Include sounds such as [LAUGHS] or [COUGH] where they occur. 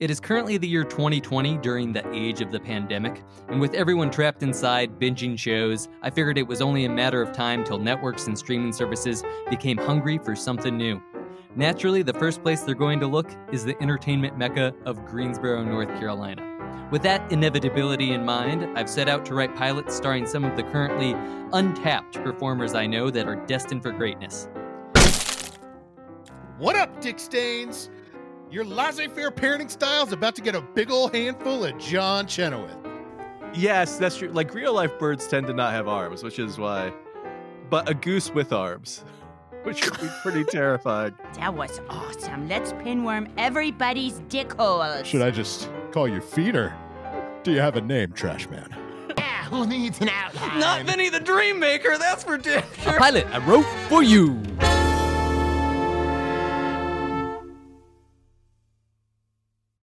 It is currently the year 2020 during the age of the pandemic, and with everyone trapped inside binging shows, I figured it was only a matter of time till networks and streaming services became hungry for something new. Naturally, the first place they're going to look is the entertainment mecca of Greensboro, North Carolina. With that inevitability in mind, I've set out to write pilots starring some of the currently untapped performers I know that are destined for greatness. What up, Dick Stains? Your laissez faire parenting style is about to get a big old handful of John Chenoweth. Yes, that's true. Like real life birds tend to not have arms, which is why. But a goose with arms, [LAUGHS] which would be pretty [LAUGHS] terrifying. That was awesome. Let's pinworm everybody's dick holes. Should I just call you Feeder? Do you have a name, Trash Man? [LAUGHS] Yeah, who needs an outline? Not Vinny the Dream Maker, that's for damn sure. A pilot I wrote for you.